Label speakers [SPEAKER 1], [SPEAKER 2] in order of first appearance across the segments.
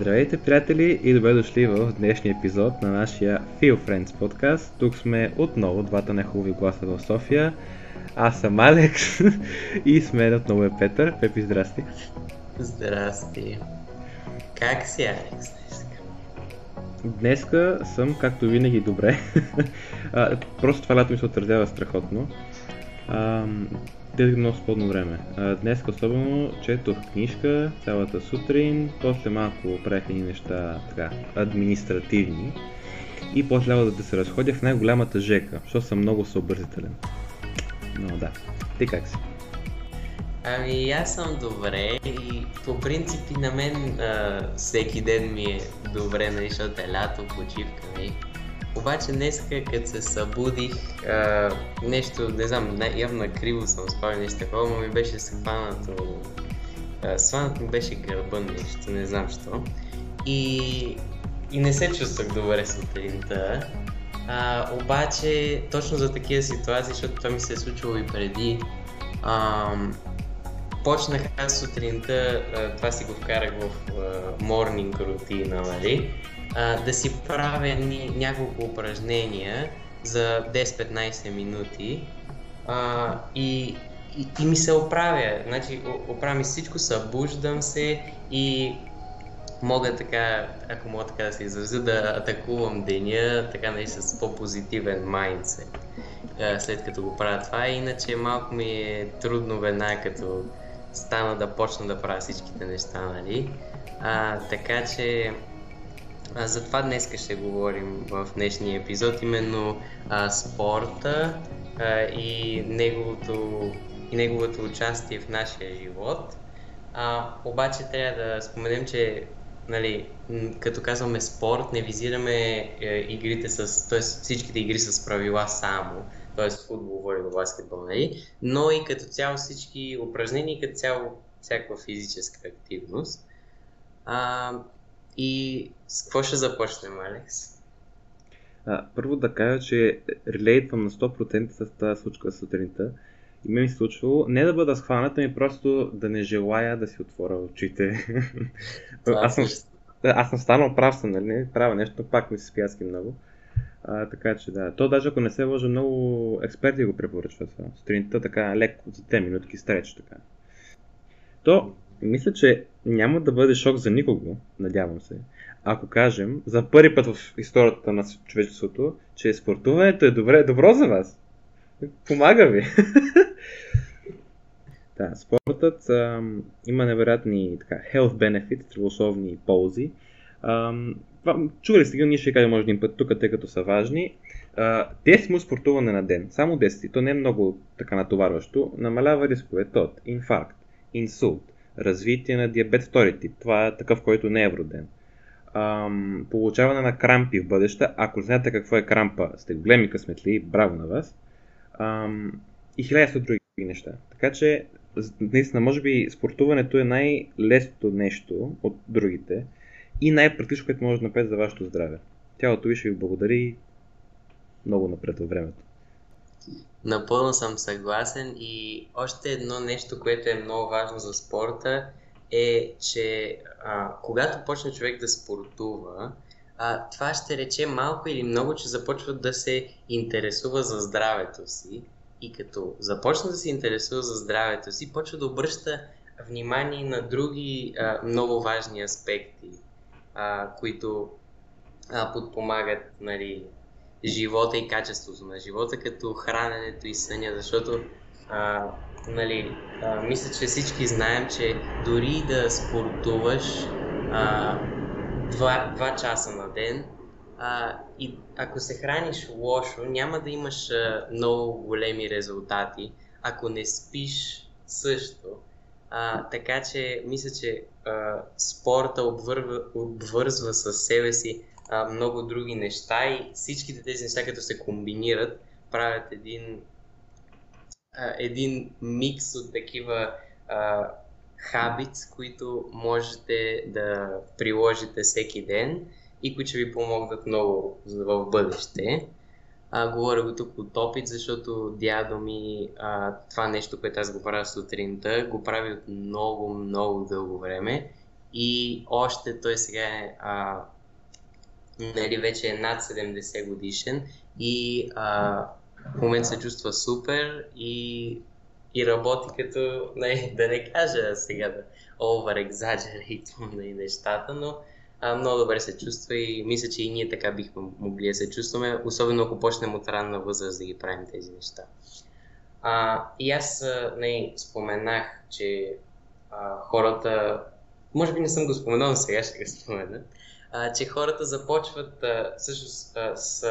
[SPEAKER 1] Здравейте, приятели, и добре дошли в днешния епизод на нашия Feel Friends подкаст. Тук сме отново двата нехубави гласа в София. Аз съм Алекс и с мен отново е Петър. Пепи, здрасти.
[SPEAKER 2] Здрасти. Как си, Алекс?
[SPEAKER 1] Днеска съм, както винаги, добре. просто това лято ми се отразява страхотно тези много свободно време. днес особено четох книжка цялата сутрин, после малко правих едни неща така, административни и после трябва да, се разходя в най-голямата жека, защото съм много съобразителен. Но да, ти как си?
[SPEAKER 2] Ами аз съм добре и по принцип и на мен а, всеки ден ми е добре, нали, защото е лято, почивка, нали. Обаче днес, като се събудих, а, нещо, не знам, явно криво съм спал нещо такова, но ми беше схванато, сванато ми беше гърба нещо, не знам що. И, и не се чувствах добре сутринта. А, обаче, точно за такива ситуации, защото това ми се е случило и преди, а, почнах аз сутринта, а, това си го вкарах в морнинг рутина, нали? А, да си правя ни, няколко упражнения за 10-15 минути а, и, и, и ми се оправя. Значи, оправя всичко, събуждам се и мога така, ако мога така да се изразя, да атакувам деня така нали, с по-позитивен майндсет, след като го правя това. Иначе малко ми е трудно веднага, като стана да почна да правя всичките неща, нали? А, така че а, за това днес ще говорим в днешния епизод, именно а, спорта а, и, неговото, и неговото участие в нашия живот. А, обаче трябва да споменем, че нали, като казваме спорт, не визираме е, игрите с, т.е. всичките игри с правила само, т.е. футбол, волейбол, баскетбол, нали? но и като цяло всички упражнения, като цяло всякаква физическа активност. А, и с какво ще започнем, Алекс?
[SPEAKER 1] А, първо да кажа, че релейтвам на 100% с тази случка сутринта. И ми се случвало не да бъда схваната, ми просто да не желая да си отворя очите. аз, съм, аз съм станал прав съм, нали? Правя нещо, пак ми се спяски много. А, така че да. То даже ако не се лъжа, много експерти го препоръчват. Сутринта така леко за 10 минутки стреч така. То мисля, че няма да бъде шок за никого, надявам се, ако кажем за първи път в историята на човечеството, че спортуването е добре, добро за вас. Помага ви. да, спортът а, има невероятни така, health benefits, здравословни ползи. А, чували сте ги, ние ще кажем може един път тук, тъй като са важни. Uh, 10 му спортуване на ден, само 10, то не е много така натоварващо, намалява рисковете от инфаркт, инсулт, развитие на диабет втори тип. Това е такъв, който не е вроден. Ам, получаване на крампи в бъдеще. Ако знаете какво е крампа, сте големи късметли, браво на вас. Ам, и хиляда други неща. Така че, наистина, може би спортуването е най-лесното нещо от другите и най-практично, което може да направи за вашето здраве. Тялото ви ще ви благодари много напред във времето.
[SPEAKER 2] Напълно съм съгласен и още едно нещо, което е много важно за спорта е, че а, когато почне човек да спортува, а, това ще рече малко или много, че започва да се интересува за здравето си. И като започне да се интересува за здравето си, почва да обръща внимание на други а, много важни аспекти, а, които а, подпомагат нали, живота и качеството на живота, като храненето и съня, защото а, нали, а, мисля, че всички знаем, че дори да спортуваш а, два, два часа на ден, а, и ако се храниш лошо, няма да имаш а, много големи резултати, ако не спиш също. А, така че мисля, че а, спорта обвърва, обвързва със себе си а, много други неща и всичките тези неща, като се комбинират, правят един, а, един микс от такива хабит, които можете да приложите всеки ден и които ще ви помогнат много в бъдеще. А, говоря го тук от опит, защото дядо ми а, това нещо, което аз го правя сутринта, го прави от много, много дълго време и още той сега е а, нали, вече е над 70 годишен и а, в момента се чувства супер и, и работи като, не, да не кажа сега да over exaggerate нали, нещата, но а, много добре се чувства и мисля, че и ние така бихме могли да се чувстваме, особено ако почнем от ранна възраст да ги правим тези неща. А, и аз не, споменах, че а, хората, може би не съм го споменал, но сега ще го спомена, а, че хората започват а, всъщност а, с,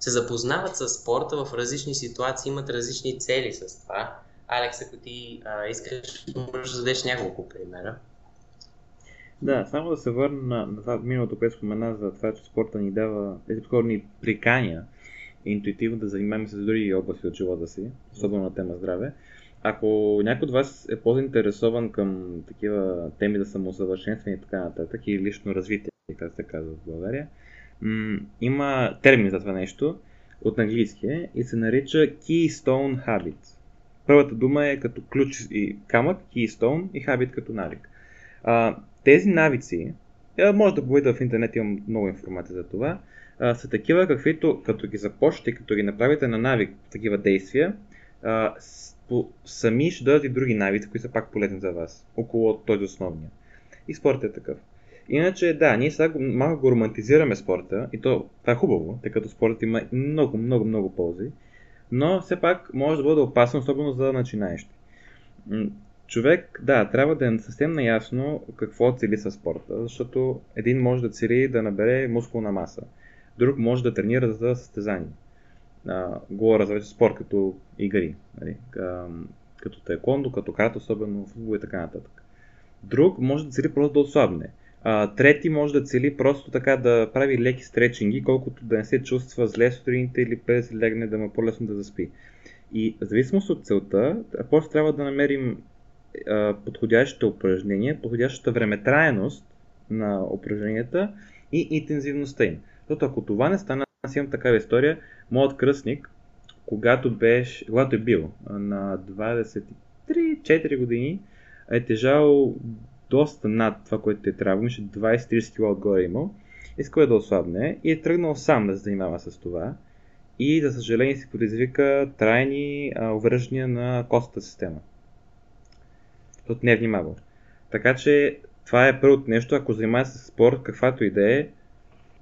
[SPEAKER 2] се запознават с спорта в различни ситуации, имат различни цели с това. Алекс, ако ти а, искаш, можеш да дадеш няколко примера.
[SPEAKER 1] Да, само да се върна на, на това миналото, което спомена за това, че спорта ни дава, тези по ни приканя интуитивно да занимаваме с други области от живота си, особено на тема здраве. Ако някой от вас е по-заинтересован към такива теми за самосъвършенстване и така нататък, и лично развитие, както се казва в България, м- има термин за това нещо от английски и се нарича Keystone Habits. Първата дума е като ключ и камък, Keystone и Habit като навик. А, тези навици, може да погледате в интернет, имам много информация за това, а, са такива, каквито като ги започнете, като ги направите на навик такива действия, а, по, сами ще дадат и други навици, които са пак полезни за вас, около този основния. И спортът е такъв. Иначе, да, ние сега малко го романтизираме спорта и то, това е хубаво, тъй като спортът има много, много, много ползи, но все пак може да бъде опасно, особено за начинаещи. Човек, да, трябва да е съвсем наясно какво цели със спорта, защото един може да цели да набере мускулна маса, друг може да тренира за състезание. А, говоря за спорт като игри, нали? като таекондо, като карата, особено футбол и така нататък. Друг може да цели просто да отслабне. А, трети може да цели просто така да прави леки стречинги, колкото да не се чувства зле сутринта или да легне да му е по-лесно да заспи. И в зависимост от целта, просто трябва да намерим подходящите упражнения, подходящата времетраеност на упражненията и интензивността им. Защото ако това не стане, аз имам такава история, моят кръстник, когато, беше, когато е бил на 23-4 години, е тежал доста над това, което е трябвало, имаше 20-30 кг отгоре имал, искал е да ослабне и е тръгнал сам да се занимава с това и за съжаление си предизвика трайни увреждания на костната система. Защото не е внимавал. Така че това е първото нещо, ако занимавате с спорт, каквато и да е,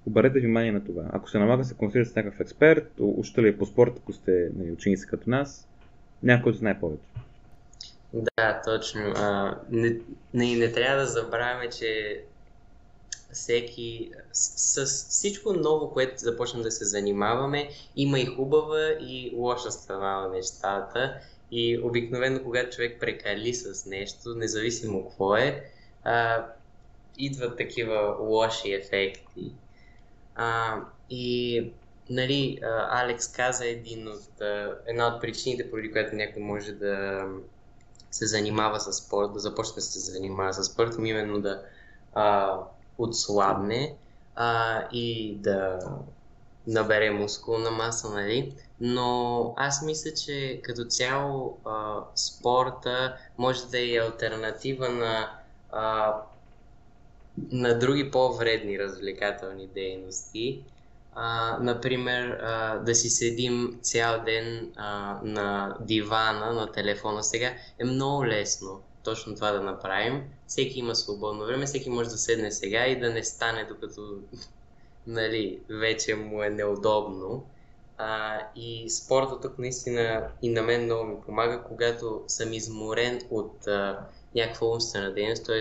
[SPEAKER 1] обърнете внимание на това. Ако се налага се консултирате с някакъв експерт, учители по спорт, ако сте нали, ученици като нас, някой да знае повече.
[SPEAKER 2] Да, точно. А, не, не, не трябва да забравяме, че всеки, с, с всичко ново, което започнем да се занимаваме, има и хубава и лоша страна на нещата. И обикновено, когато човек прекали с нещо, независимо какво е, а, идват такива лоши ефекти. А, и нали, Алекс каза един от, една от причините, поради която някой може да се занимава с спорт, да започне да се занимава с спорт, именно да а, отслабне а, и да набере мускулна маса, нали? Но аз мисля, че като цяло а, спорта може да е альтернатива на, а, на други по-вредни развлекателни дейности. А, например, а, да си седим цял ден а, на дивана, на телефона. Сега е много лесно точно това да направим. Всеки има свободно време, всеки може да седне сега и да не стане докато нали, вече му е неудобно. А, и спорта тук наистина и на мен много ми помага, когато съм изморен от а, някаква умствена дейност, т.е.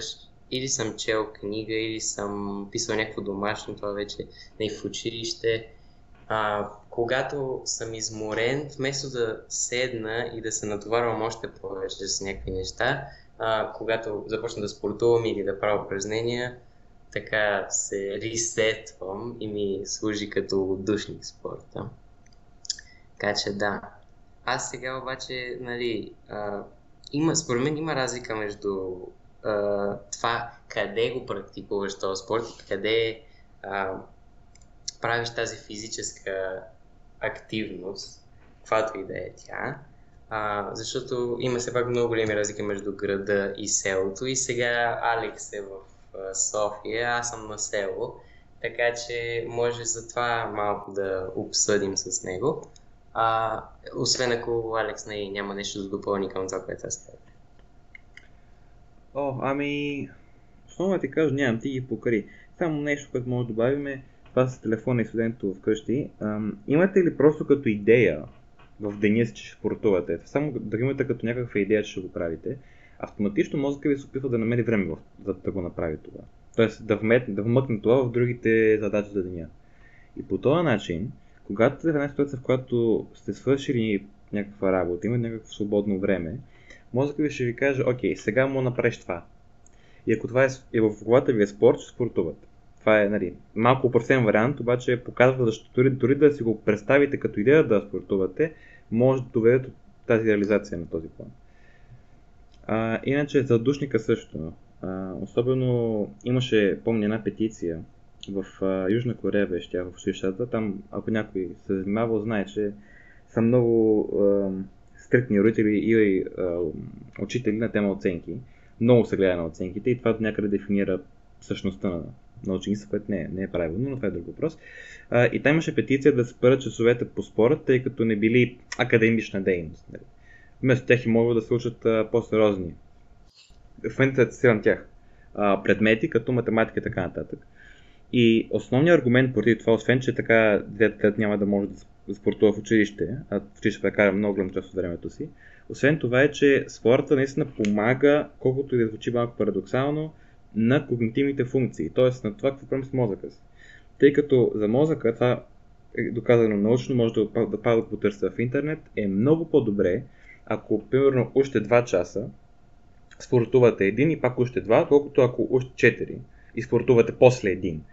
[SPEAKER 2] или съм чел книга, или съм писал някакво домашно, това вече не в училище. А, когато съм изморен, вместо да седна и да се натоварвам още повече с някакви неща, а, когато започна да спортувам или да правя упражнения, така се ресетвам и ми служи като душник спорта. Така че да. Аз сега обаче, нали, а, има, според мен има разлика между това къде го практикуваш този спорт и къде а, правиш тази физическа активност, каквато и да е тя. А, защото има все пак много големи разлики между града и селото. И сега Алекс е в София, аз съм на село. Така че може за това малко да обсъдим с него. А, освен ако Алекс не, няма нещо да допълни към това, което аз казах.
[SPEAKER 1] О, ами... Основно ти кажа, нямам, ти ги покри. Само нещо, което може да добавим е това с телефона и студенто вкъщи. Ам, имате ли просто като идея в деня си, че ще спортувате? Само да имате като някаква идея, че ще го правите. Автоматично мозъка ви се опитва да намери време за да го направи това. Тоест да, вмет, да вмъкне това в другите задачи за деня. И по този начин, когато сте в една ситуация, в която сте свършили някаква работа, имате някакво свободно време, мозъкът ви ще ви каже, окей, сега му направиш това. И ако това е, е в главата ви е спорт, ще спортувате. Това е нали, малко упростен вариант, обаче показва, защото дори, дори да си го представите като идея да спортувате, може да доведете тази реализация на този план. А, иначе за душника също. А, особено имаше, помня, една петиция в а, Южна Корея беше тя в училищата. Там, ако някой се занимавал, знае, че са много стриктни родители и а, учители на тема оценки. Много се гледа на оценките и това някъде дефинира същността на, на учениците, което не е, не е правилно, но това е друг въпрос. А, и там имаше петиция да спрат часовете по спорта, тъй като не били академична дейност. Нали. Вместо тях и могат да се учат а, по-сериозни. В момента цитирам тях. А, предмети, като математика и така нататък. И основният аргумент против това, освен че така детето няма да може да спортува в училище, а в училище да кара много голям част от времето си, освен това е, че спорта наистина помага, колкото и да звучи малко парадоксално, на когнитивните функции, т.е. на това какво правим с мозъка си. Тъй като за мозъка, това е доказано научно, може да, да да потърся в интернет, е много по-добре, ако примерно още 2 часа спортувате един и пак още 2, колкото ако още 4 и спортувате после един.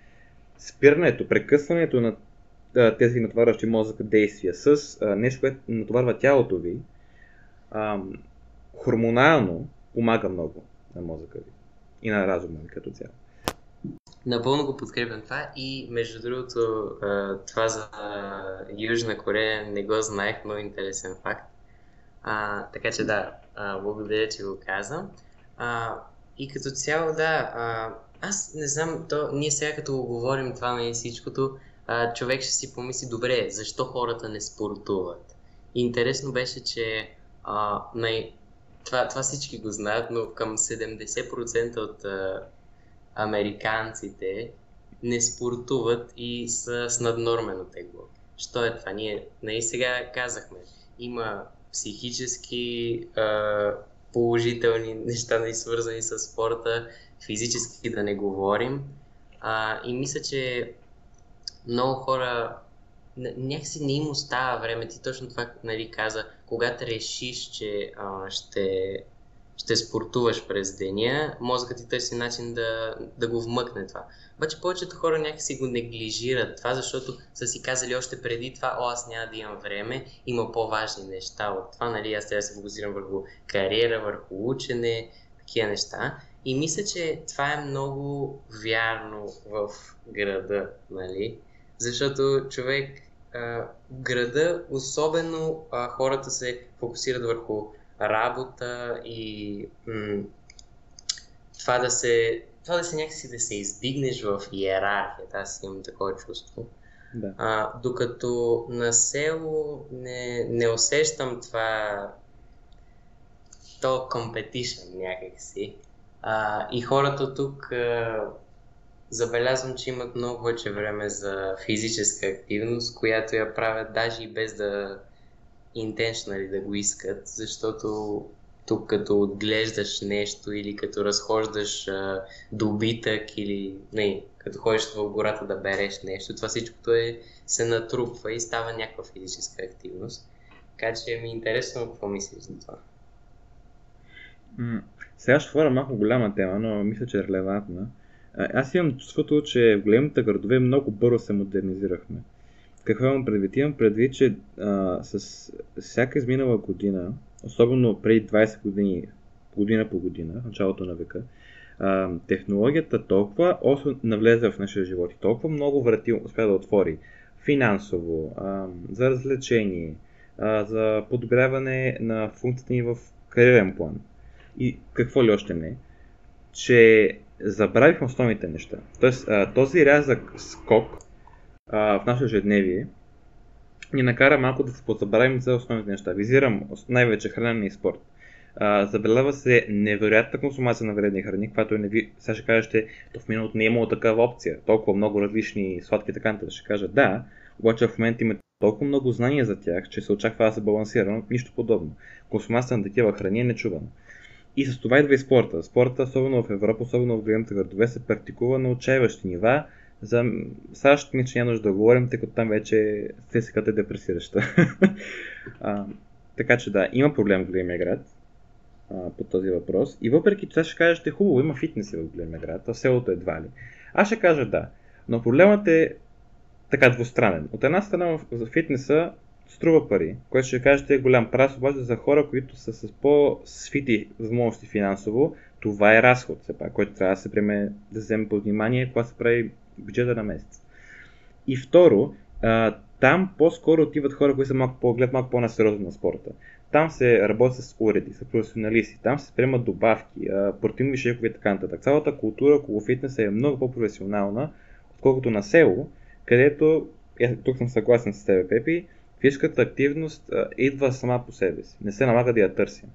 [SPEAKER 1] Спирането, прекъсването на тези натварващи мозъка действия с а, нещо, което натоварва тялото ви, а, хормонално помага много на мозъка ви и на разума ви като цяло.
[SPEAKER 2] Напълно го подкрепям това и между другото това за Южна Корея не го знаех, много интересен факт. А, така че да, благодаря, че го казвам. А, и като цяло да, а, аз не знам, то, ние сега като го говорим това на всичкото, а, човек ще си помисли, добре, защо хората не спортуват? интересно беше, че а, най- това, това всички го знаят, но към 70% от а, американците не спортуват и са с наднормено тегло. Що е това? Ние нали сега казахме, има психически а, положителни неща, нали, свързани с спорта, физически да не говорим. А, и мисля, че много хора някакси не им остава време. Ти точно това нали, каза, когато решиш, че а, ще, ще спортуваш през деня, мозъкът ти търси начин да, да го вмъкне това. Обаче повечето хора някакси го неглижират това, защото са си казали още преди това, о, аз няма да имам време, има по-важни неща от това, нали, аз трябва да се фокусирам върху кариера, върху учене, такива неща. И мисля, че това е много вярно в града, нали? Защото човек в града, особено а, хората се фокусират върху работа и м- това да се това да се някакси да се издигнеш в иерархията, аз имам такова чувство.
[SPEAKER 1] Да.
[SPEAKER 2] А, докато на село не, не усещам това то competition някакси. А, и хората тук а, забелязвам, че имат много повече време за физическа активност, която я правят даже и без да intentionally да го искат, защото тук като отглеждаш нещо или като разхождаш а, добитък или не, като ходиш в гората да береш нещо, това всичкото е, се натрупва и става някаква физическа активност. Така че ми е интересно какво мислиш за това.
[SPEAKER 1] сега ще говоря малко голяма тема, но мисля, че е релевантна. Аз имам чувството, че в големите градове много бързо се модернизирахме. Какво имам предвид? Имам предвид, че а, с всяка изминала година, особено преди 20 години, година по година, началото на века, а, технологията толкова осо навлезе в нашия живот и толкова много врати успя да отвори финансово, а, за развлечение, а, за подобряване на функцията ни в кариерен план. И какво ли още не, че забравихме основните неща. Тоест, а, този рязък скок а, в нашето ежедневие ни накара малко да се позабравим за основните неща. Визирам най-вече хранене и спорт. забелязва се невероятна консумация на вредни храни, която е неви... Сега ще кажете, то в миналото не е имало такава опция, толкова много различни сладки така нататък. Ще кажа да, обаче в момента има толкова много знания за тях, че се очаква да се балансира, нищо подобно. Консумация на такива храни е нечувана. И с това идва и спорта. Спорта, особено в Европа, особено в големите градове, се практикува на отчаиващи нива. За САЩ че няма нужда да говорим, тъй като там вече стесиката е депресираща. а, така че да, има проблем в големия град а, по този въпрос. И въпреки това ще кажете, хубаво, има фитнеси в големия град, а в селото едва ли. Аз ще кажа да. Но проблемът е така двустранен. От една страна в фитнеса струва пари, което ще кажете е голям прас, обаче за хора, които са с по-свити възможности финансово, това е разход, все пак, който трябва да се приеме да вземе под внимание, когато се прави бюджета на месец. И второ, а, там по-скоро отиват хора, които са малко по-глед, малко по-насериозно на спорта. Там се работи с уреди, с професионалисти, там се приемат добавки, протеинови шейкове и така нататък. Цялата култура около фитнеса е много по-професионална, отколкото на село, където, тук съм съгласен с теб, Пепи, физическата активност а, идва сама по себе си. Не се налага да я търсим.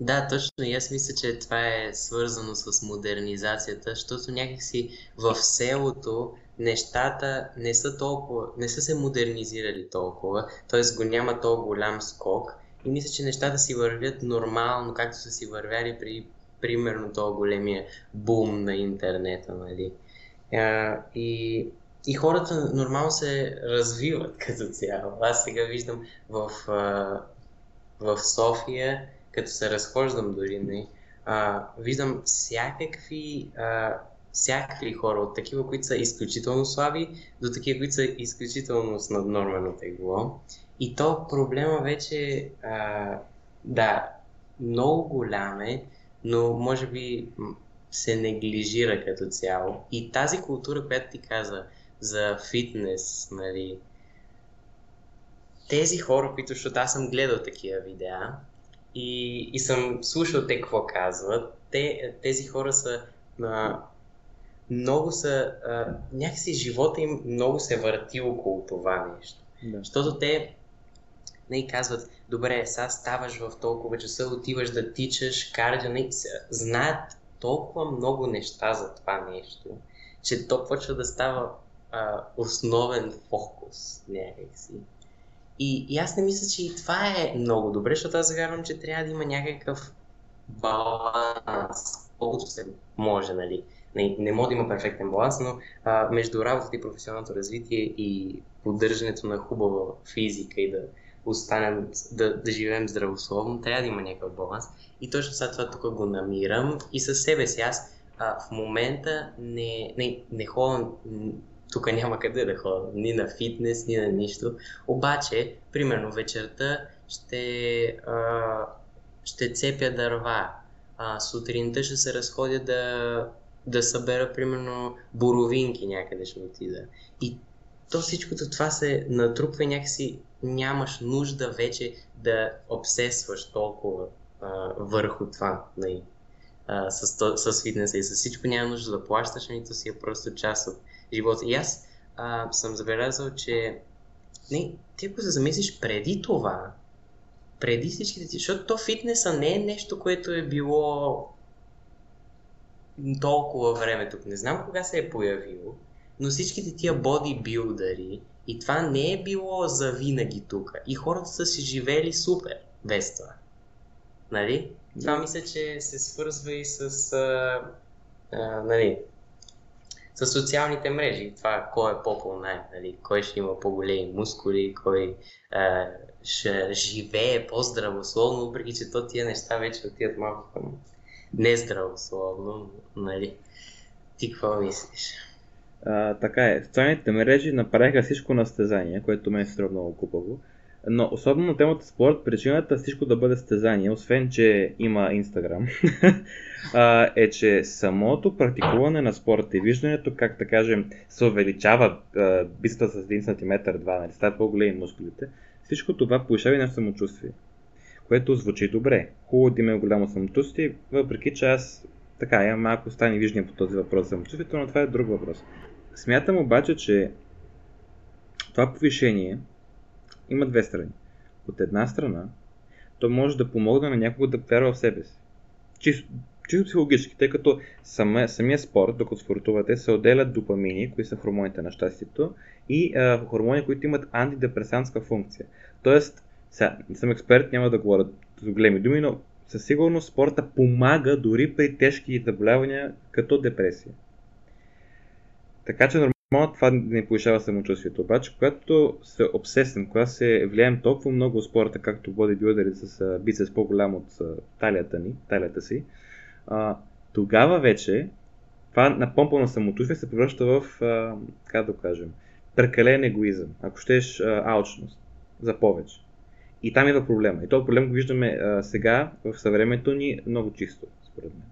[SPEAKER 2] Да, точно. И аз мисля, че това е свързано с модернизацията, защото някакси в селото нещата не са толкова, не са се модернизирали толкова, т.е. го няма толкова голям скок и мисля, че нещата си вървят нормално, както са си вървяли при примерно този големия бум на интернета, нали? А, и и хората нормално се развиват като цяло. Аз сега виждам в, в София, като се разхождам дори, не, а, виждам всякакви, а, всякакви хора, от такива, които са изключително слаби, до такива, които са изключително с наднормено тегло. И то проблема вече, а, да, много голям е, но може би се неглижира като цяло. И тази култура, която ти каза, за фитнес, нали. Тези хора, които, защото аз съм гледал такива видеа и, и съм слушал те какво казват, те, тези хора са а, много са, а, някакси живота им много се върти около това нещо. Да. Защото те не казват, добре, сега ставаш в толкова часа, отиваш да тичаш, кардио, не, знаят толкова много неща за това нещо, че то почва да става а, основен фокус някакси. И, и аз не мисля, че и това е много добре, защото аз вярвам, че трябва да има някакъв баланс, колкото се може, нали. Не, не може да има перфектен баланс, но а, между работата и професионалното развитие и поддържането на хубава физика и да останем, да, да живеем здравословно, трябва да има някакъв баланс. И точно сега това тук го намирам и със себе си. Аз а, в момента не, не, не ходя тук няма къде да ходя, ни на фитнес, ни на нищо. Обаче, примерно вечерта ще, а, ще цепя дърва, а, сутринта ще се разходя да, да събера, примерно, боровинки някъде ще отида. И то всичкото това се натрупва и някакси нямаш нужда вече да обсесваш толкова а, върху това. Нали, а, с, с фитнеса и с всичко няма нужда да плащаш, нито си е просто част от живота. И аз а, съм забелязал, че не, ти ако се замислиш преди това, преди всичките ти, защото то фитнеса не е нещо, което е било толкова време тук. Не знам кога се е появило, но всичките тия бодибилдъри и това не е било за винаги тук. И хората са си живели супер без това. Нали? Това мисля, че се свързва и с а, а, нали, с социалните мрежи. Това кой е по-полнай, нали? кой ще има по-големи мускули, кой а, ще живее по-здравословно, въпреки че то тия неща вече отиват малко към нездравословно. Нали? Ти какво мислиш?
[SPEAKER 1] А, така е. Социалните мрежи направиха всичко на стезание, което ме е струва много купаво. Но особено на темата спорт, причината всичко да бъде стезание, освен че има Инстаграм, е, че самото практикуване на спорта и виждането как да кажем се увеличава бицата с 1 см 2, нали, стават по-големи мускулите, всичко това повишава на самочувствие, което звучи добре. Хубаво да има голямо самочувствие, въпреки че аз така имам малко стани виждания по този въпрос за самочувствието, но това е друг въпрос. Смятам обаче, че това повишение има две страни. От една страна, то може да помогне на някого да вярва в себе си. Чисто, чисто психологически, тъй като самия, самия спорт, докато спортувате, се отделят допамини, които са хормоните на щастието, и а, хормони, които имат антидепресантска функция. Тоест, сега, не съм експерт, няма да говоря с големи думи, но със сигурност спорта помага дори при тежки заболявания като депресия. Така че нормално това не повишава самочувствието. Обаче, когато се обсесен, когато се влияем толкова много от спорта, както бодибилдери с бицепс по-голям от талията ни, талията си, а, тогава вече това напомпано самочувствие се превръща в, а, как да кажем, прекален егоизъм, ако щеш алчност за повече. И там идва проблема. И този проблем го виждаме а, сега в съвремето ни много чисто, според мен.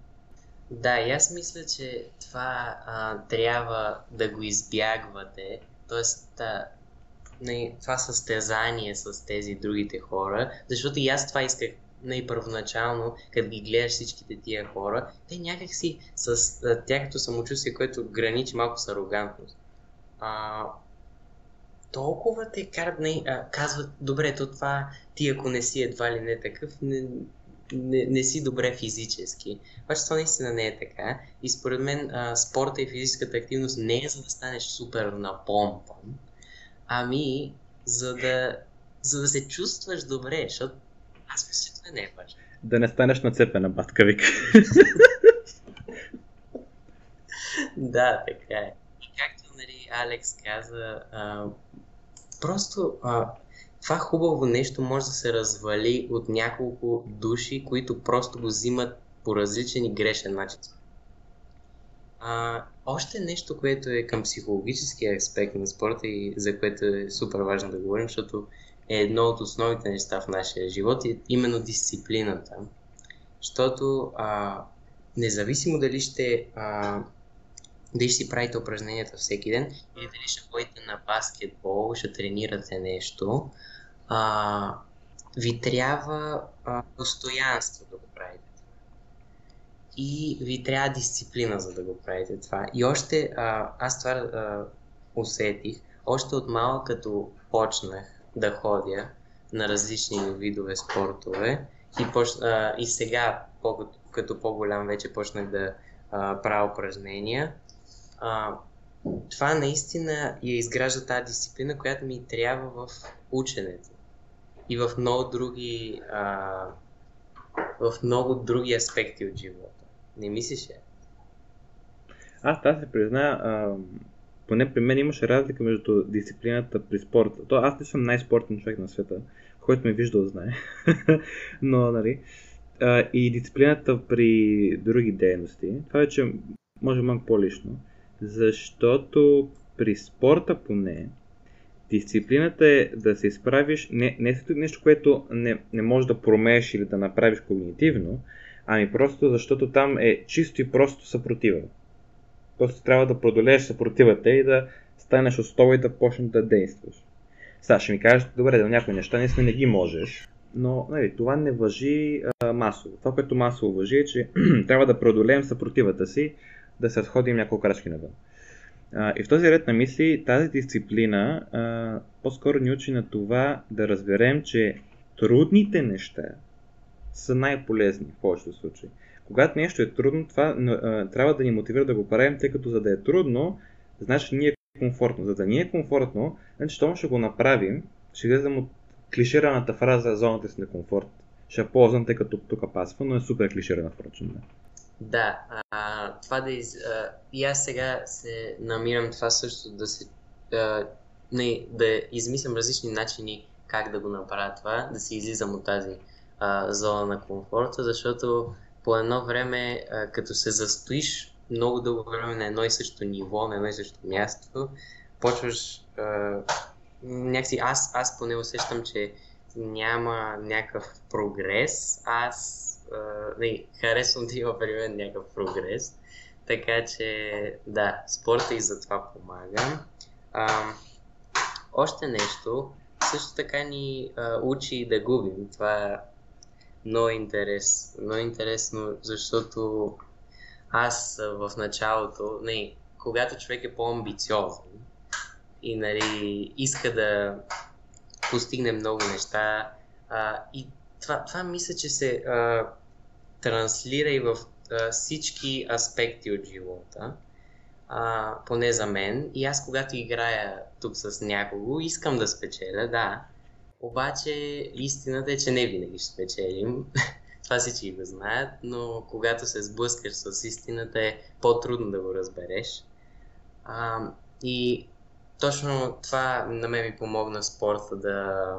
[SPEAKER 2] Да, и аз мисля, че това а, трябва да го избягвате. Тоест, а, не, това състезание с тези другите хора, защото и аз това исках най-първоначално, като ги гледаш всичките тия хора, те някакси с а, тяхното самочувствие, което граничи малко с арогантност. А, толкова те карат, казват, добре, то това ти ако не си едва ли не такъв, не, не, не си добре физически. Обаче това наистина не е така. И според мен а, спорта и физическата активност не е за да станеш супер напомпан, ами за да, за да се чувстваш добре, защото аз мисля, че това не е важно.
[SPEAKER 1] Да не станеш нацепена батка, вика.
[SPEAKER 2] да, така е. И както нали, Алекс каза, а, просто а, това хубаво нещо може да се развали от няколко души, които просто го взимат по различен и грешен начин. А, още нещо, което е към психологическия аспект на спорта и за което е супер важно да говорим, защото е едно от основните неща в нашия живот и именно дисциплината. Защото а, независимо дали ще а, дали ще си правите упражненията всеки ден или дали ще ходите на баскетбол, ще тренирате нещо, а, ви трябва а, постоянство да го правите. И ви трябва дисциплина, за да го правите това. И още, а, аз това а, усетих, още от малък, като почнах да ходя на различни видове спортове и, поч... а, и сега, като по-голям вече почнах да а, правя упражнения, а, това наистина я изгражда тази дисциплина, която ми трябва в ученето и в много други, а, в много други аспекти от живота. Не мислиш ли?
[SPEAKER 1] Аз тази се призна, а, поне при мен имаше разлика между дисциплината при спорта. То аз не съм най-спортен човек на света, който ме виждал знае. Но, нали, а, и дисциплината при други дейности, това вече може малко по-лично, защото при спорта поне, Дисциплината е да се изправиш не, не нещо, което не, не можеш да промееш или да направиш когнитивно, ами просто защото там е чисто и просто съпротива. Просто трябва да продолееш съпротивата и да станеш основа и да почнеш да действаш. Сега ще ми кажеш, добре, да някои неща наистина не ги можеш, но нали, това не въжи а, масово. Това, което масово въжи е, че трябва да преодолеем съпротивата си, да се отходим няколко крачки навън. И в този ред на мисли, тази дисциплина а, по-скоро ни учи на това да разберем, че трудните неща са най-полезни в повечето случаи. Когато нещо е трудно, това а, трябва да ни мотивира да го правим, тъй като за да е трудно, значи ни е комфортно. За да ни е комфортно, значи щом ще го направим, ще излезем от клишираната фраза зоната си на комфорт. Ще я ползвам, тъй като тук пасва, но е супер клиширана, впрочем.
[SPEAKER 2] Да, а, това да из... А, и аз сега се намирам това също да се... А, не, да измислям различни начини как да го направя това, да си излизам от тази а, зона на комфорта, защото по едно време, а, като се застоиш много дълго време на едно и също ниво, на едно и също място, почваш а, някакси, аз, аз поне усещам, че няма някакъв прогрес, аз не, харесвам да има при мен някакъв прогрес. Така че, да, спорта и за това помага. А, още нещо, също така ни а, учи да губим. Това е много, интерес, много интересно, защото аз в началото, не, когато човек е по-амбициозен и нали, иска да постигне много неща, а, и това, това мисля, че се а, транслира и в а, всички аспекти от живота, а, поне за мен. И аз, когато играя тук с някого, искам да спечеля, да. Обаче истината е, че не винаги ще спечелим. Това всички го знаят, но когато се сблъскаш с истината е по-трудно да го разбереш. А, и точно това на мен ми помогна спорта да,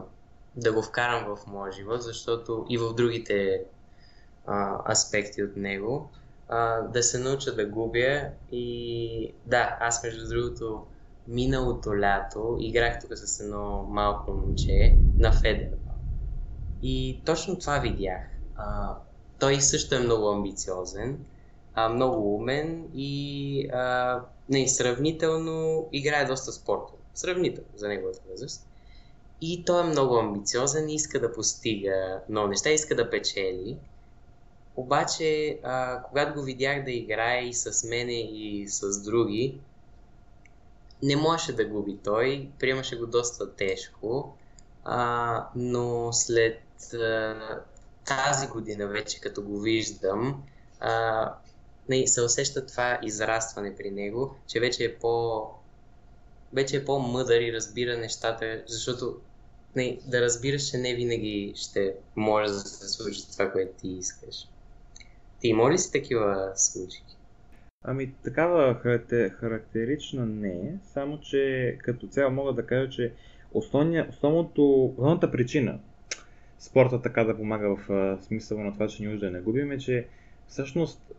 [SPEAKER 2] да го вкарам в моя живот, защото и в другите а, аспекти от него, а, да се науча да губя и да, аз между другото миналото лято играх тук с едно малко момче на федербал. И точно това видях. А, той също е много амбициозен, а, много умен и а, не, сравнително играе доста спортно. Сравнително за неговата възраст. И той е много амбициозен, иска да постига много неща, иска да печели. Обаче, а, когато го видях да играе и с мене и с други, не можеше да губи той, приемаше го доста тежко, а, но след а, тази година вече, като го виждам, а, не, се усеща това израстване при него, че вече е по вече е по-мъдър и разбира нещата, защото не, да разбираш, че не винаги ще може да се случи това, което ти искаш. Ти има ли си такива случаи?
[SPEAKER 1] Ами такава характер, характерична не е, само че като цяло мога да кажа, че основния, основното, основната причина спорта така да помага в смисъла на това, че ни да не губим е, че всъщност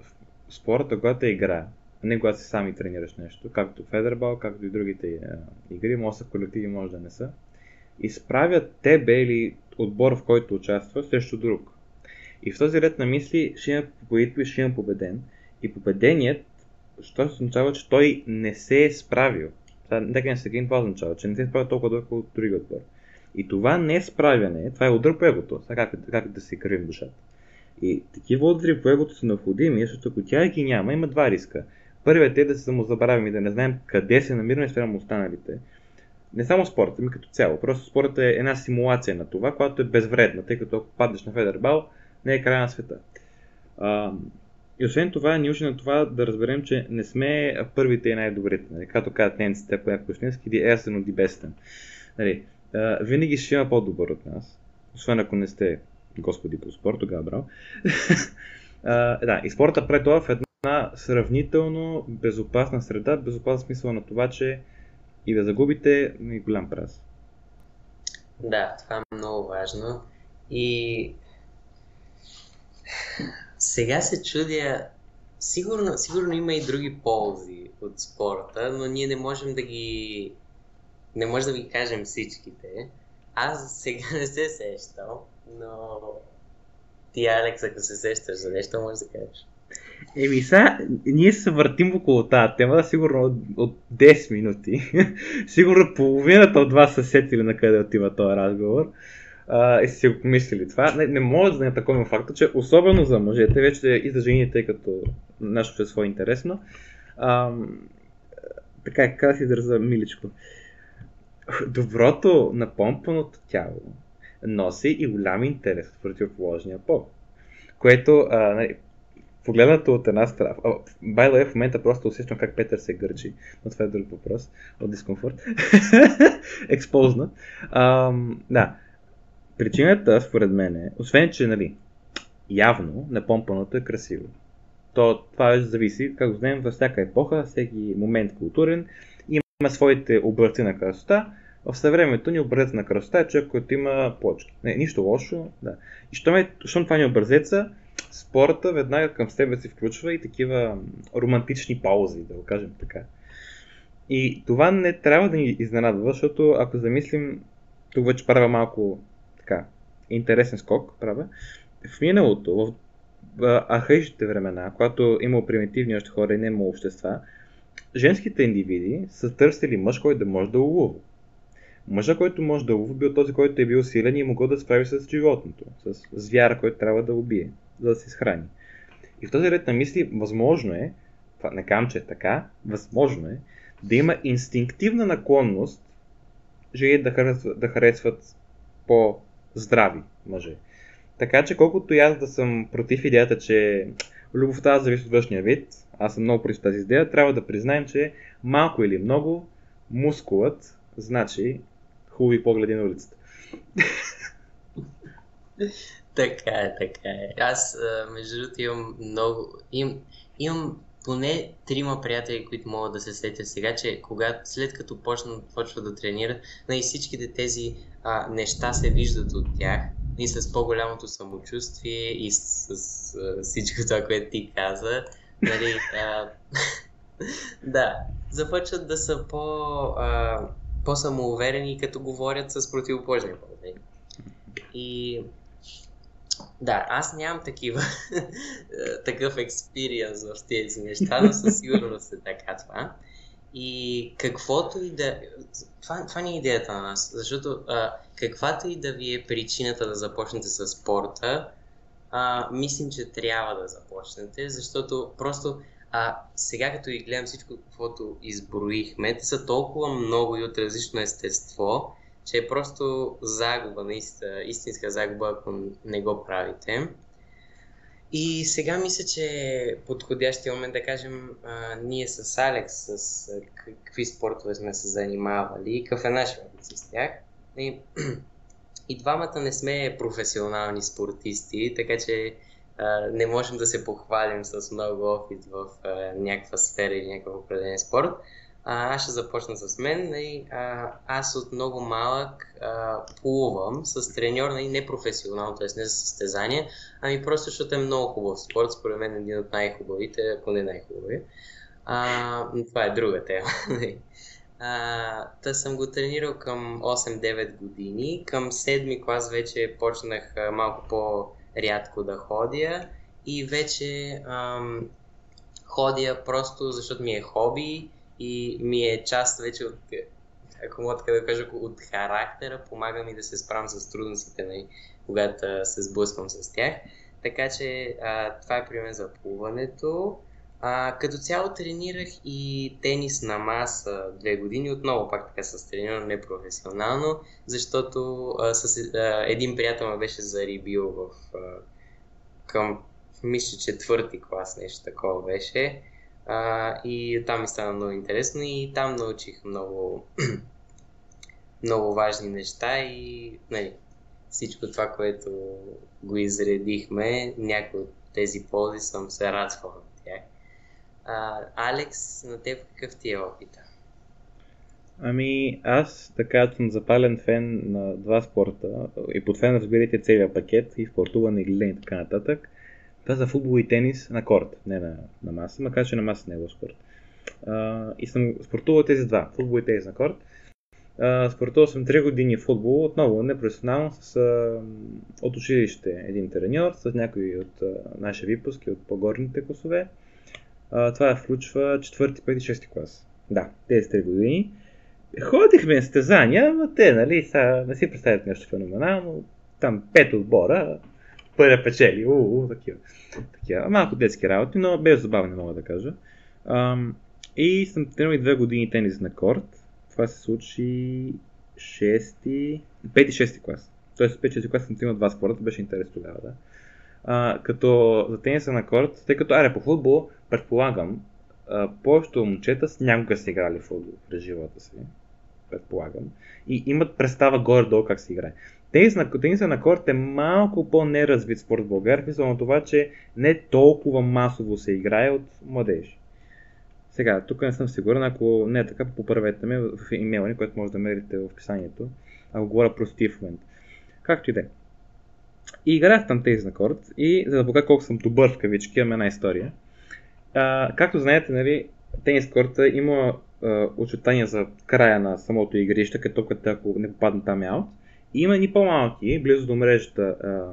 [SPEAKER 1] спорта, когато е игра, а не когато си сами тренираш нещо, както федербал, както и другите а, игри, може са колективи, може да не са, изправят тебе или отбор, в който участва, срещу друг. И в този ред на мисли ще има победител и ще има победен. И победеният, що означава, че той не се е справил. Нека не се това означава, че не се е справил толкова добре, колкото други отбор. И това не е справяне, това е удар по егото, как, как да си кървим душата. И такива удари по егото са необходими, защото ако тя ги няма, има два риска. Първият е да се самозабравим и да не знаем къде се намираме спрямо останалите. Не само спорта, ми като цяло. Просто спорта е една симулация на това, която е безвредна, тъй като ако паднеш на федербал, не е края на света. А, и освен това, ни учи на това да разберем, че не сме първите и най-добрите. Нали? Както казват немците, ако някой щински, ди ерсен от бестен. Нали? А, винаги ще има по-добър от нас. Освен ако не сте господи по спорт, тогава браво. да, и спорта пред това в една сравнително безопасна среда, безопасен смисъл на това, че и да загубите и голям праз.
[SPEAKER 2] Да, това е много важно. И сега се чудя, сигурно, сигурно има и други ползи от спорта, но ние не можем да ги не може да ви кажем всичките. Аз сега не се сещал, но ти, Алекс, ако се сещаш за нещо, може да кажеш.
[SPEAKER 1] Еми сега, ние се въртим около тази тема, сигурно от, от 10 минути. сигурно половината от вас са сетили на къде отива този разговор. А, и си го помислили това. Не, не може да не е такова факта, че особено за мъжете, вече и за жените, тъй като нашето е свое интересно. А, така, как да си израза миличко. Доброто напомпаното тяло носи и голям интерес в противоположния пол. Което, а, нали, погледнато от една страна. Байло е в момента просто усещам как Петър се гърчи, но това е друг въпрос от дискомфорт. Експозна. да. Причината, според мен, е, освен че, нали, явно напомпаното е красиво. То, това зависи, как знаем, във всяка епоха, всеки момент културен, има своите образци на красота, в съвремето ни образец на красота е човек, който има плочки. Не, нищо лошо, да. И щом, е, щом това ни образеца, спорта веднага към себе си включва и такива романтични паузи, да го кажем така. И това не трябва да ни изненадва, защото ако замислим, тук вече правя малко така, интересен скок, правя. В миналото, в архаичните времена, когато имало примитивни още хора и не имало общества, женските индивиди са търсили мъж, който да може да улува. Мъжа, който може да лови, бил този, който е бил силен и могъл да справи с животното, с звяра, който трябва да убие, за да се изхрани. И в този ред на мисли, възможно е, не кам, че е така, възможно е, да има инстинктивна наклонност жени да харесват, да харесват по-здрави мъже. Така че колкото и аз да съм против идеята, че любовта зависи от външния вид, аз съм много против тази идея, трябва да признаем, че малко или много мускулът значи хубави погледи на улицата.
[SPEAKER 2] така е, така е. Аз, между другото, имам много... Им, имам поне трима приятели, които могат да се сетят сега, че когато, след като почнат, почват да тренират, и всичките тези а, неща се виждат от тях и с по-голямото самочувствие и с, с, с всичко това, което ти каза. Нали, а, да, започват да са по, а, по-самоуверени, като говорят с противоположния пол. Нали. И да, аз нямам такива, такъв експириенс в тези неща, но със сигурност е така това. И каквото и да... Това, това не е идеята на нас, защото а, каквато и да ви е причината да започнете с спорта, а, мислим, че трябва да започнете, защото просто а, сега като ги гледам всичко, каквото изброихме, те са толкова много и от различно естество, че е просто загуба, наистина, истинска загуба, ако не го правите. И сега мисля, че е подходящия момент да кажем а, ние с Алекс, с а, какви спортове сме се занимавали и какъв е нашия опит с тях. И, и двамата не сме професионални спортисти, така че а, не можем да се похвалим с много опит в а, някаква сфера или някакъв определен спорт. А, аз ще започна с мен. И, а, аз от много малък а, плувам с треньор, нали, не професионално, т.е. не за състезание, ами просто защото е много хубав спорт, според мен е един от най-хубавите, ако не най-хубави. А, това е друга тема. Нали. А, та съм го тренирал към 8-9 години. Към 7 клас вече почнах малко по-рядко да ходя и вече ам, ходя просто защото ми е хоби и ми е част вече от, ако мога така да кажа, от характера, помага ми да се справям с трудностите, нали, когато се сблъсквам с тях. Така че а, това е пример за плуването. А, като цяло тренирах и тенис на маса две години, отново пак така с тренирано непрофесионално, защото а, с, а, един приятел ме беше зарибил в а, към, мисля, четвърти клас, нещо такова беше. А, и там ми стана много интересно и там научих много, много важни неща и нали, всичко това, което го изредихме, някои от тези ползи съм се радвал от тях. А, Алекс, на теб какъв ти е опита?
[SPEAKER 1] Ами аз така съм запален фен на два спорта и под фен разбирайте целият пакет и спортуване и гледане и така нататък. Това за футбол и тенис на корт, не на, на маса, макар че на маса не е спорт. А, и съм спортувал тези два, футбол и тенис на корт. А, спортувал съм 3 години футбол, отново непрофесионално, с а, от училище един треньор, с някои от а, наши випуски от по-горните класове. А, това включва 4, 5 и 6 клас. Да, тези 3 години. Ходихме на стезания, но те, нали, са, не си представят нещо феноменално. Там 5 отбора, първия печели, у, у, такива. такива. Малко детски работи, но без забавни мога да кажа. Ам, и съм тренирал и две години тенис на корт. Това се случи 6 5-6 клас. Тоест 5-6 клас съм тренирал два спорта, беше интересно тогава, да. А, като за тениса на корт, тъй като аре по футбол, предполагам, повечето момчета с някога са играли в футбол през живота си, предполагам, и имат представа горе-долу как се играе. Тениса на корт е малко по-неразвит спорт в България, мисля на това, че не толкова масово се играе от младежи. Сега, тук не съм сигурен, ако не е така, поправете ме в имейла ни, което може да мерите в описанието, ако говоря прости в момента. Както и да е. И играх там тези на корт и за да покажа колко съм добър в кавички, имам една история. А, както знаете, нали, тенис корта има очертания за края на самото игрище, като ако не попадне там е аут. Има ни по-малки, близо до мрежата, а,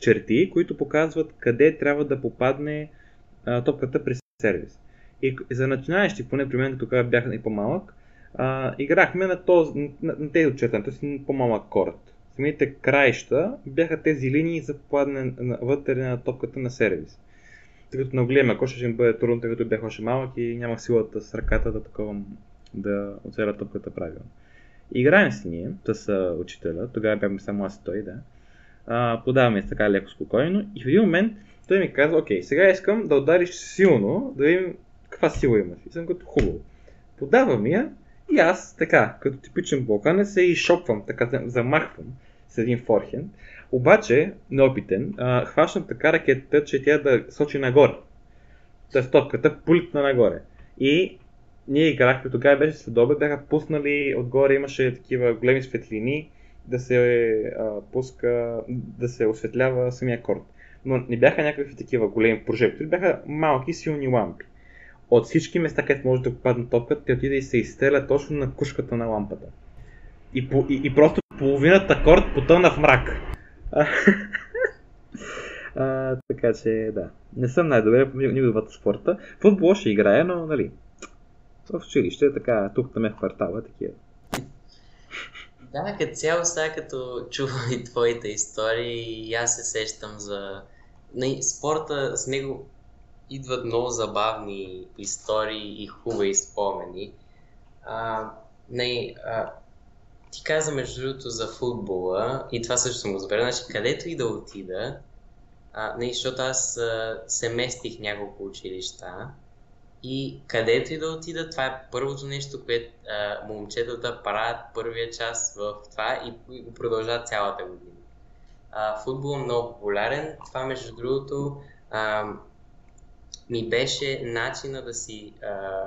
[SPEAKER 1] черти, които показват къде трябва да попадне а, топката при сервис. И за начинаещи, поне при мен, като бях и по-малък, а, играхме на, този, на, на тези отчетен, т.е. по-малък корт. Самите краища бяха тези линии за попадане вътре на топката на сервис. Тъй като на големия кош ще им бъде трудно, тъй като бях още малък и нямах силата с ръката да такова да оцеля топката правилно. Играем с ние, с учителя, тогава бяхме само аз и той, да. А, подаваме така леко спокойно и в един момент той ми казва, окей, сега искам да удариш силно, да видим каква сила имаш. И съм като хубаво. Подавам я и аз така, като типичен блокане, се изшопвам, така замахвам с един форхен. Обаче, неопитен, а, хващам така ракетата, че тя да сочи нагоре. Тоест топката пулитна нагоре. И ние играхме, тогава беше следобед, бяха пуснали, отгоре имаше такива големи светлини, да се а, пуска, да се осветлява самия корт. Но не бяха някакви такива големи прожектори, бяха малки силни лампи. От всички места, където може да попадне топката, те отиде и се изстреля точно на кушката на лампата. И, по, и, и просто половината корт потъна в мрак. а, така че, да. Не съм най-добре по никога двата спорта. Футбол ще играе, но, нали, в училище, така, тук там е в квартала, такива.
[SPEAKER 2] Да, като цяло сега като чувам и твоите истории, и аз се сещам за... Не, спорта, с него идват много забавни истории и хубави спомени. А, не, а, ти каза между другото за футбола и това също съм го забравил. Значи, където и да отида, а, не, защото аз а, се местих няколко училища и където и да отида, това е първото нещо, което а, момчетата правят първия час в това и, го продължават цялата година. А, футбол е много популярен. Това, между другото, а, ми беше начина да си а,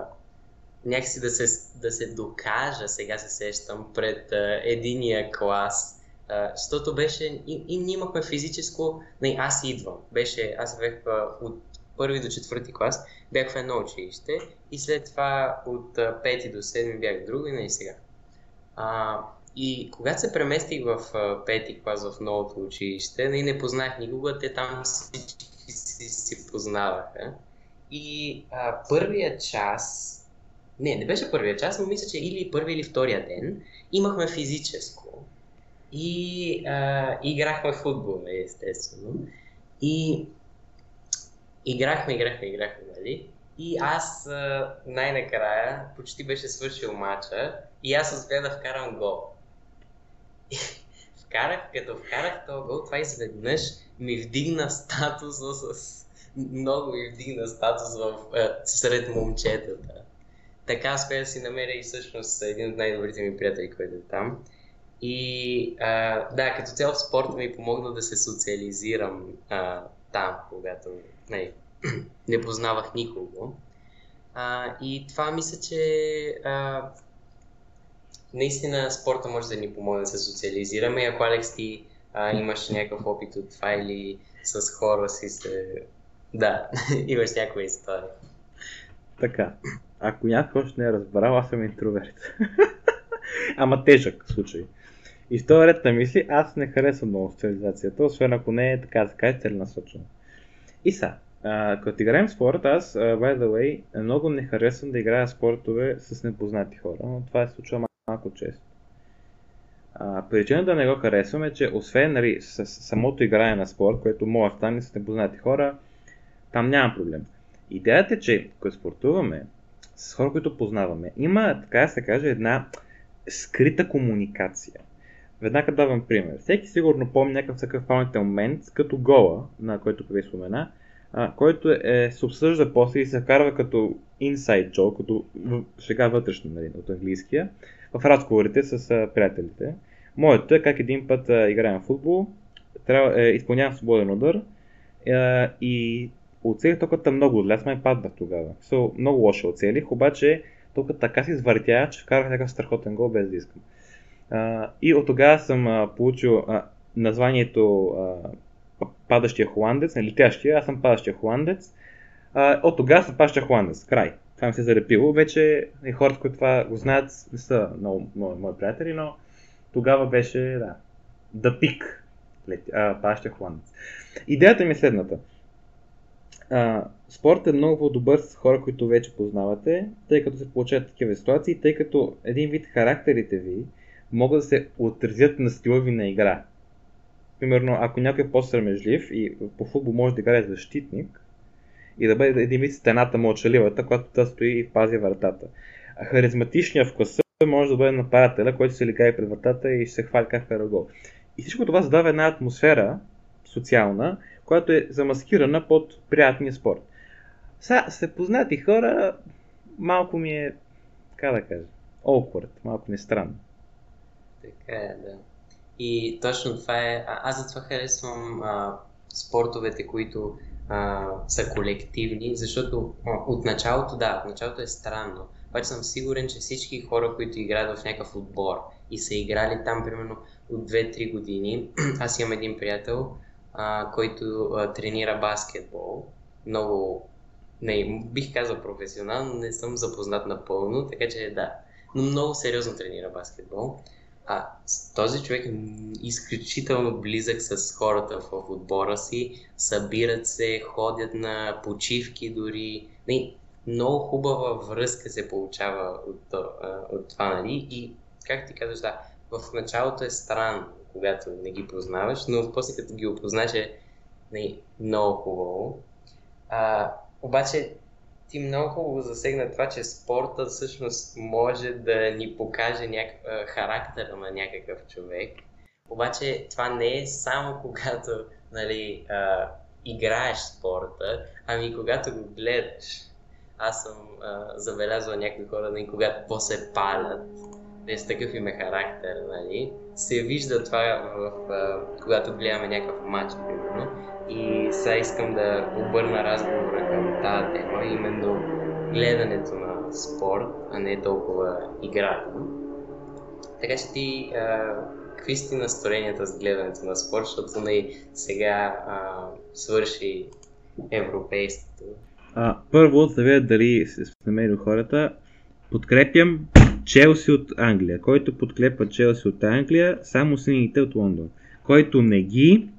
[SPEAKER 2] някакси да се, да се докажа, сега се сещам, пред а, единия клас, а, защото беше, и, и имахме физическо, не, аз идвам, беше, аз бях от първи до четвърти клас, бях в едно училище и след това от пети до седми бях в друго и не сега. А, и когато се преместих в пети клас в новото училище, не, не познах никога, те там всички си, си познаваха. И а, първия час, не, не беше първия час, но мисля, че или първи или втория ден имахме физическо. И а, играхме футбол, естествено. И играхме, играхме, играхме, нали? И аз най-накрая почти беше свършил матча и аз успях да вкарам гол. Вкарах, като вкарах този гол, това изведнъж ми вдигна статуса с... Много ми вдигна статус в, а, сред момчетата. Така успях да си намеря и всъщност един от най-добрите ми приятели, който е там. И а, да, като цяло в спорта ми помогна да се социализирам а, там, когато не, не познавах никого. А, и това мисля, че а, наистина спорта може да ни помогне да се социализираме. Ако Алекс ти а, имаш някакъв опит от това или с хора си се... Да, имаш някаква история.
[SPEAKER 1] Така, ако някой още не е разбрал, аз съм интроверт. Ама тежък случай. И в този ред на мисли, аз не харесвам много социализацията, освен ако не е така да кажа целенасочено. И са, като играем спорт, аз, by the way, много не харесвам да играя спортове с непознати хора, но това се случва малко често. А, причината да не го харесвам е, че освен нали, с, самото играе на спорт, което може да стане с непознати хора, там няма проблем. Идеята е, че когато спортуваме с хора, които познаваме, има, така да се каже, една скрита комуникация. Веднага давам пример. Всеки сигурно помни някакъв такъв паметен момент, като гола, на който ви спомена, а, който е, се обсъжда после и се вкарва като inside joke, като шега вътрешно нали, от английския, в разговорите с а, приятелите. Моето е как един път а, играем в футбол, трябва, е, изпълнявам свободен удар е, и оцелих токата много аз май паднах тогава. So, много лошо оцелих, обаче тока така си извъртя, че вкарах някакъв страхотен гол без да искам. И от тогава съм а, получил а, названието а, падащия холандец, не летящия, аз съм падащия холандец. А, от тогава съм падащия холандец. Край. Това ми се е зарепило. Вече и хората, които това го знаят, не са много, много мои приятели, но тогава беше, да, да пик. Падащия холандец. Идеята ми е следната. А, спорт е много по-добър с хора, които вече познавате, тъй като се получават такива ситуации, тъй като един вид характерите ви могат да се отразят на стила ви на игра. Примерно, ако някой е по-срамежлив и по футбол може да играе защитник и да бъде един вид стената мълчаливата, която да стои и пази вратата. А харизматичният в класа може да бъде нападателя, който се лигае пред вратата и се хвали как е гол. И всичко това задава една атмосфера, социална, която е замаскирана под приятния спорт. Сега, се познати хора, малко ми е, как да кажа, awkward, малко ми е странно.
[SPEAKER 2] Така е, да. И точно това е, аз затова харесвам а, спортовете, които а, са колективни, защото а, от началото, да, от началото е странно, обаче съм сигурен, че всички хора, които играят в някакъв отбор и са играли там примерно от 2-3 години, аз имам един приятел, а, който а, тренира баскетбол, много, не, бих казал професионално, не съм запознат напълно, така че да, но много сериозно тренира баскетбол. А този човек е изключително близък с хората в отбора си, събират се, ходят на почивки дори. Не, много хубава връзка се получава от, от това, нали? И, как ти казваш, да, в началото е странно, когато не ги познаваш, но после като ги опознаеш е не, много хубаво. А, обаче ти много хубаво засегна това, че спорта всъщност може да ни покаже някакъв характера на някакъв човек. Обаче това не е само когато нали, а, играеш спорта, ами когато го гледаш. Аз съм а, забелязал някои хора, нали, когато после палят, не с такъв им е характер, нали, се вижда това, в, в, когато гледаме някакъв матч, примерно. И сега искам да обърна разговора към тази тема, именно гледането на спорт, а не толкова играта. Така че ти, а, какви си настроенията с гледането на спорт, защото не сега а, свърши европейското?
[SPEAKER 1] А, първо, да видя дали се намерил хората. Подкрепям Челси от Англия. Който подкрепа Челси от Англия, само сините от Лондон. Който не ги,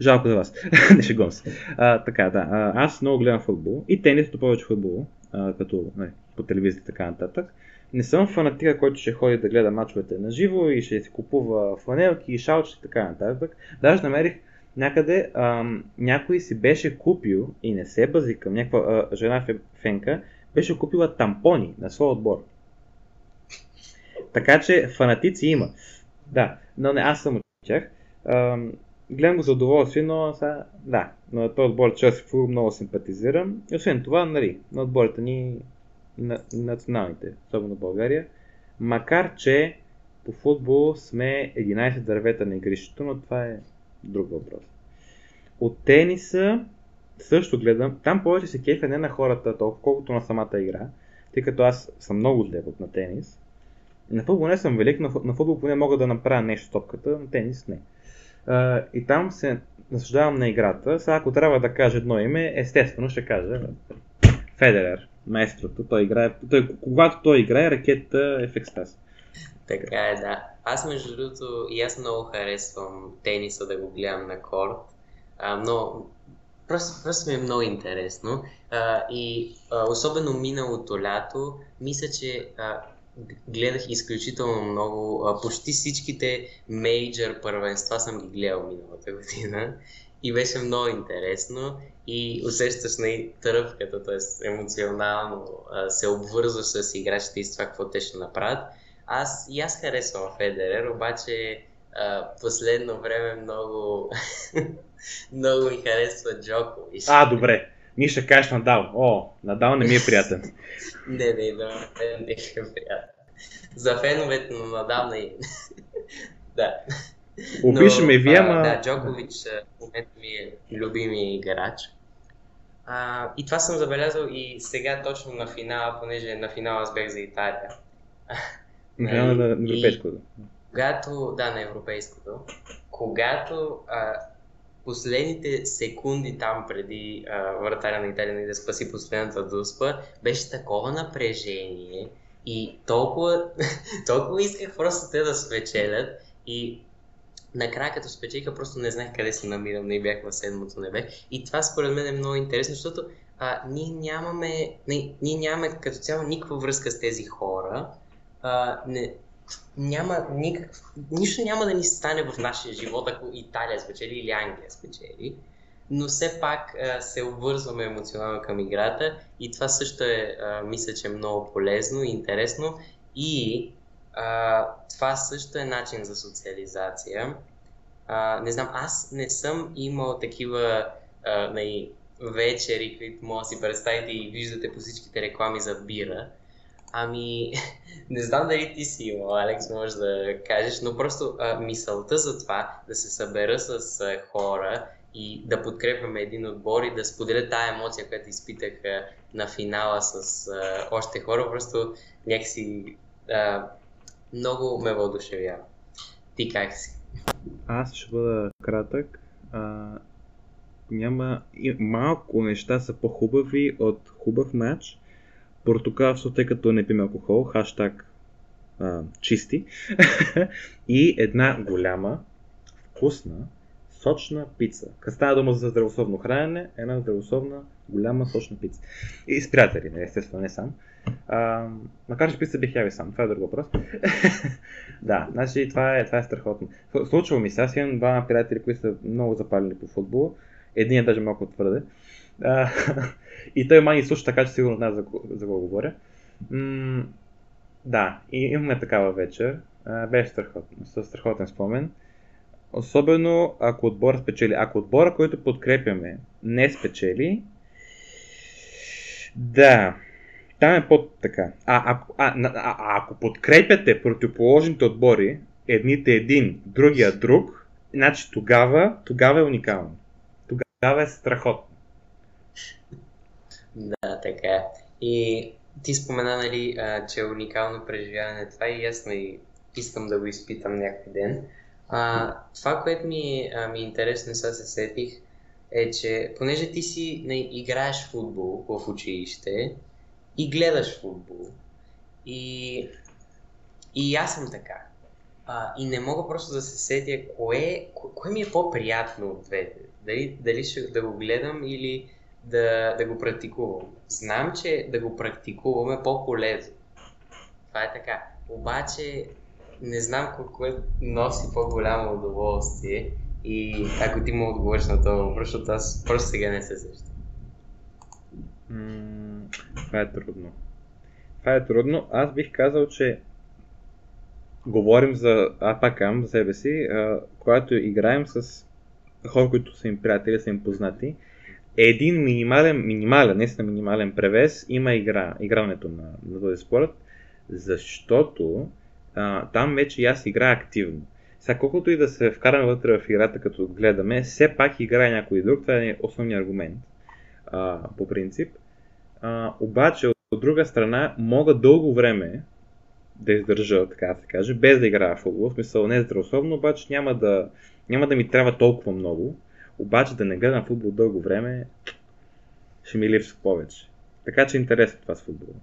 [SPEAKER 1] Жалко за вас. не шегувам се. А, така, да. Аз много гледам футбол и тенис, повече футбол, а, като не, по телевизията и така нататък. Не съм фанатика, който ще ходи да гледа мачовете на живо и ще си купува фланелки и шалчи и така нататък. Даже намерих някъде ам, някой си беше купил и не се базикам, някаква а, жена фенка беше купила тампони на своя отбор. Така че фанатици има. Да, но не аз съм от тях. Гледам го за удоволствие, но сега, да, на този отбор Челси футбол много симпатизирам. И освен това, нали, на отборите ни на, националните, особено България. Макар, че по футбол сме 11 дървета на игрището, но това е друг въпрос. От тениса също гледам, там повече се кефа не на хората толкова, колкото на самата игра, тъй като аз съм много зле на тенис. На футбол не съм велик, но на футбол поне мога да направя нещо с топката, на тенис не и там се наслаждавам на играта. Сега ако трябва да кажа едно име, естествено ще кажа Федерер, майстрото. Той играе, той, когато той играе, ракета е в екстаз.
[SPEAKER 2] Така е, да. Аз между другото и аз много харесвам тениса да го гледам на корт, а, но просто, просто ми е много интересно. А, и а, особено миналото лято, мисля, че а, гледах изключително много. Почти всичките мейджор първенства съм ги гледал миналата година и беше много интересно и усещаш на тръвката, т.е. емоционално се обвързваш с играчите и с това какво те ще направят. Аз и аз харесвам Федерер, обаче последно време много много ми харесва Джокович.
[SPEAKER 1] А, добре. Ние ще кажеш Надал. О, Надал не ми е приятен.
[SPEAKER 2] не, не, да, не е приятен. За феновете на Надал не Да.
[SPEAKER 1] Опишеме ви, ама...
[SPEAKER 2] Да, Джокович в момента ми е любими играч. А, и това съм забелязал и сега точно на финала, понеже на финала аз бях за Италия.
[SPEAKER 1] На, на, на европейското.
[SPEAKER 2] Когато, да, на европейското. Когато а, последните секунди там преди а, вратаря на Италия нали, да спаси последната дуспа, беше такова напрежение и толкова, толкова исках просто те да спечелят и накрая като спечелиха, просто не знаех къде се намирам, не бях в седмото небе. И това според мен е много интересно, защото а, ние нямаме, не, ние нямаме като цяло никаква връзка с тези хора. А, не, няма никак, нищо няма да ни стане в нашия живот, ако Италия спечели или Англия спечели. Но все пак а, се обвързваме емоционално към играта и това също е, а, мисля, че е много полезно и интересно. И а, това също е начин за социализация. А, не знам, аз не съм имал такива а, най- вечери, които може да си представите и виждате по всичките реклами за бира. Ами, не знам дали ти си имал, Алекс, може да кажеш, но просто а, мисълта за това да се събера с а, хора и да подкрепяме един отбор и да споделя тая емоция, която изпитах а, на финала с а, още хора, просто някакси а, много ме въодушевява. Ти как си?
[SPEAKER 1] Аз ще бъда кратък. А, няма... Малко неща са по-хубави от хубав матч. Портокалство, тъй като не пиме алкохол, хаштаг а, чисти. и една голяма, вкусна, сочна пица. Като става дума за здравословно хранене, една здравословна, голяма, сочна пица. И с приятели, не, естествено, не сам. А, макар че пица бих яви сам, това е друг въпрос. да, значи това е, това е страхотно. Случва ми се, аз имам двама приятели, които са много запалени по футбол. Единият даже малко твърде. И той май слуша така, че сигурно знае за, за какво говоря. М- да, и имаме такава вечер. А, беше страхотно, със страхотен спомен. Особено ако отбора спечели. Ако отбора, който подкрепяме, не спечели, да, там е по-така. А, а, а, а, а ако подкрепяте противоположните отбори, едните един, другия друг, значи тогава, тогава е уникално. Тогава е страхотно.
[SPEAKER 2] Да, така е. И ти спомена, нали, а, че е уникално преживяване това и аз и искам да го изпитам някой ден. А, това, което ми, а, ми е интересно, сега се сетих, е, че понеже ти си не, играеш футбол в училище и гледаш футбол, и, и аз съм така. А, и не мога просто да се сетя кое, кое ми е по-приятно от двете. Дали, дали ще да го гледам или да, да го практикувам. Знам, че да го практикувам е по-полезно. Това е така. Обаче не знам кое носи по-голямо удоволствие и ако ти му отговориш на това въпрос, защото аз просто сега не се сещам.
[SPEAKER 1] това е трудно. Това е трудно. Аз бих казал, че говорим за, а пак за себе си, а, когато играем с хора, които са им приятели, са им познати, един минимален, минимален, наистина минимален превес има игра, игрането на, на този спорт, защото а, там вече и аз играя активно. Сега, колкото и да се вкараме вътре в играта, като гледаме, все пак играе някой друг, това е основният аргумент, а, по принцип. А, обаче, от друга страна, мога дълго време да издържа, така да се каже, без да играя в футбол, в смисъл не здравословно, обаче няма да, няма да ми трябва толкова много, обаче да не гледам футбол дълго време, ще ми липсва повече. Така че интересно това с футбола.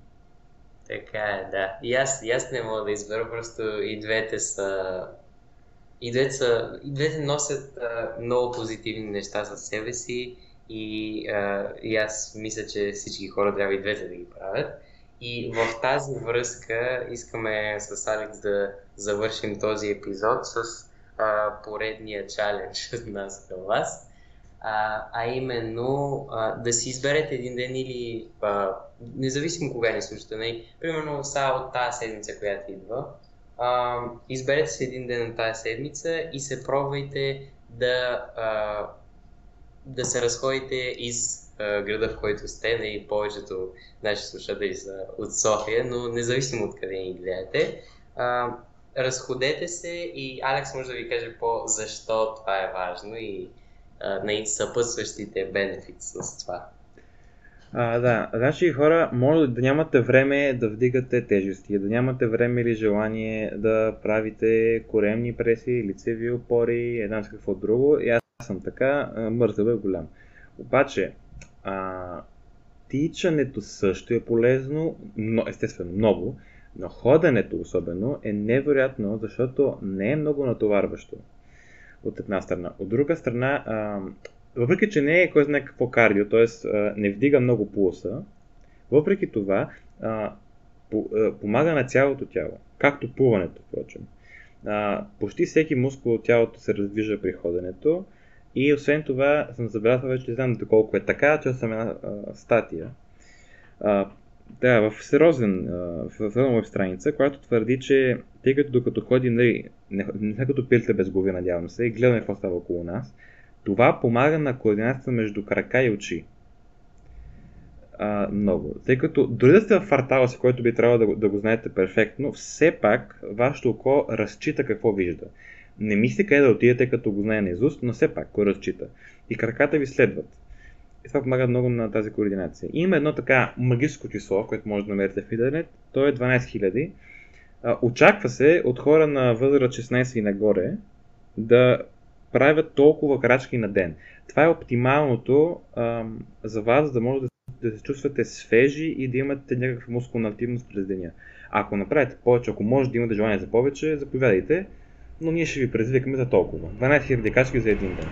[SPEAKER 2] Така е, да. И аз, и аз не мога да избера, просто и двете са... И двете, са, и двете носят а, много позитивни неща със себе си и, а, и аз мисля, че всички хора трябва и двете да ги правят. И в тази връзка искаме с Алекс да завършим този епизод с а, поредния чалендж от нас към вас, а, а именно а, да си изберете един ден или а, независимо кога ни слушате, нали? примерно са от тази седмица, която идва, а, изберете си един ден на тази седмица и се пробвайте да, а, да се разходите из града, в който сте, нали, повечето наши слушатели са от София, но независимо от къде ни гледате, а, разходете се и Алекс може да ви каже по защо това е важно и а, на съпътстващите бенефити с това.
[SPEAKER 1] А, да, значи хора, може да нямате време да вдигате тежести, да нямате време или желание да правите коремни преси, лицеви опори, една с какво друго. И аз съм така, мързъл е голям. Обаче, а, тичането също е полезно, но, естествено много, но ходенето особено е невероятно, защото не е много натоварващо. от една страна. От друга страна, а, въпреки че не е кой знае какво кардио, т.е. не вдига много пулса, въпреки това а, по, а, помага на цялото тяло, както плуването, впрочем. А, почти всеки мускул от тялото се раздвижа при ходенето и освен това съм забелязал вече, не знам доколко е така, че съм една а, статия. А, да, в сериозен, в сериозна веб страница, която твърди, че тъй като докато ходим, нали, не, не, като пилите без глави, надявам се, и гледаме какво става около нас, това помага на координацията между крака и очи. А, много. Тъй като дори да сте в фартала си, който би трябвало да, да го знаете перфектно, все пак вашето око разчита какво вижда. Не мислите къде да отидете, като го знае наизуст, но все пак го разчита. И краката ви следват. И това помага много на тази координация. И има едно така магическо число, което може да намерите в интернет. То е 12 000. Очаква се от хора на възраст 16 и нагоре да правят толкова крачки на ден. Това е оптималното ам, за вас, да може да, да се чувствате свежи и да имате някаква мускулна активност през деня. Ако направите повече, ако може да имате желание за повече, заповядайте, но ние ще ви предизвикаме за толкова. 12 000 крачки за един ден.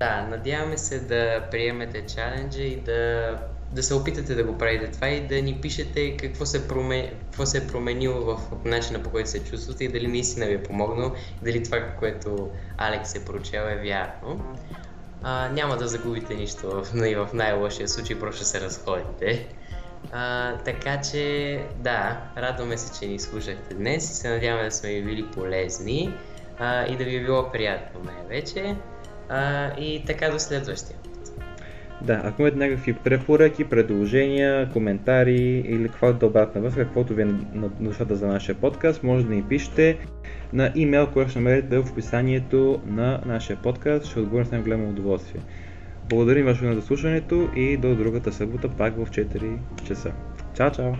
[SPEAKER 2] Да, надяваме се да приемете чаленджа и да, да се опитате да го правите това и да ни пишете какво се, промен... какво се е променило в начина по който се чувствате и дали наистина ви е помогнало, дали това, което Алекс е прочел е вярно. А, няма да загубите нищо в, в най-лошия случай, просто ще се разходите. А, така че, да, радваме се, че ни слушахте днес и се надяваме да сме ви били полезни а, и да ви е било приятно най-вече. А, и така до следващия
[SPEAKER 1] Да, ако имате някакви препоръки, предложения, коментари или каквото да обратна връзка, каквото ви е на душата за нашия подкаст, може да ни пишете на имейл, който ще намерите в описанието на нашия подкаст. Ще отговоря с голямо удоволствие. Благодарим ви за слушането и до другата събота пак в 4 часа. Чао, чао!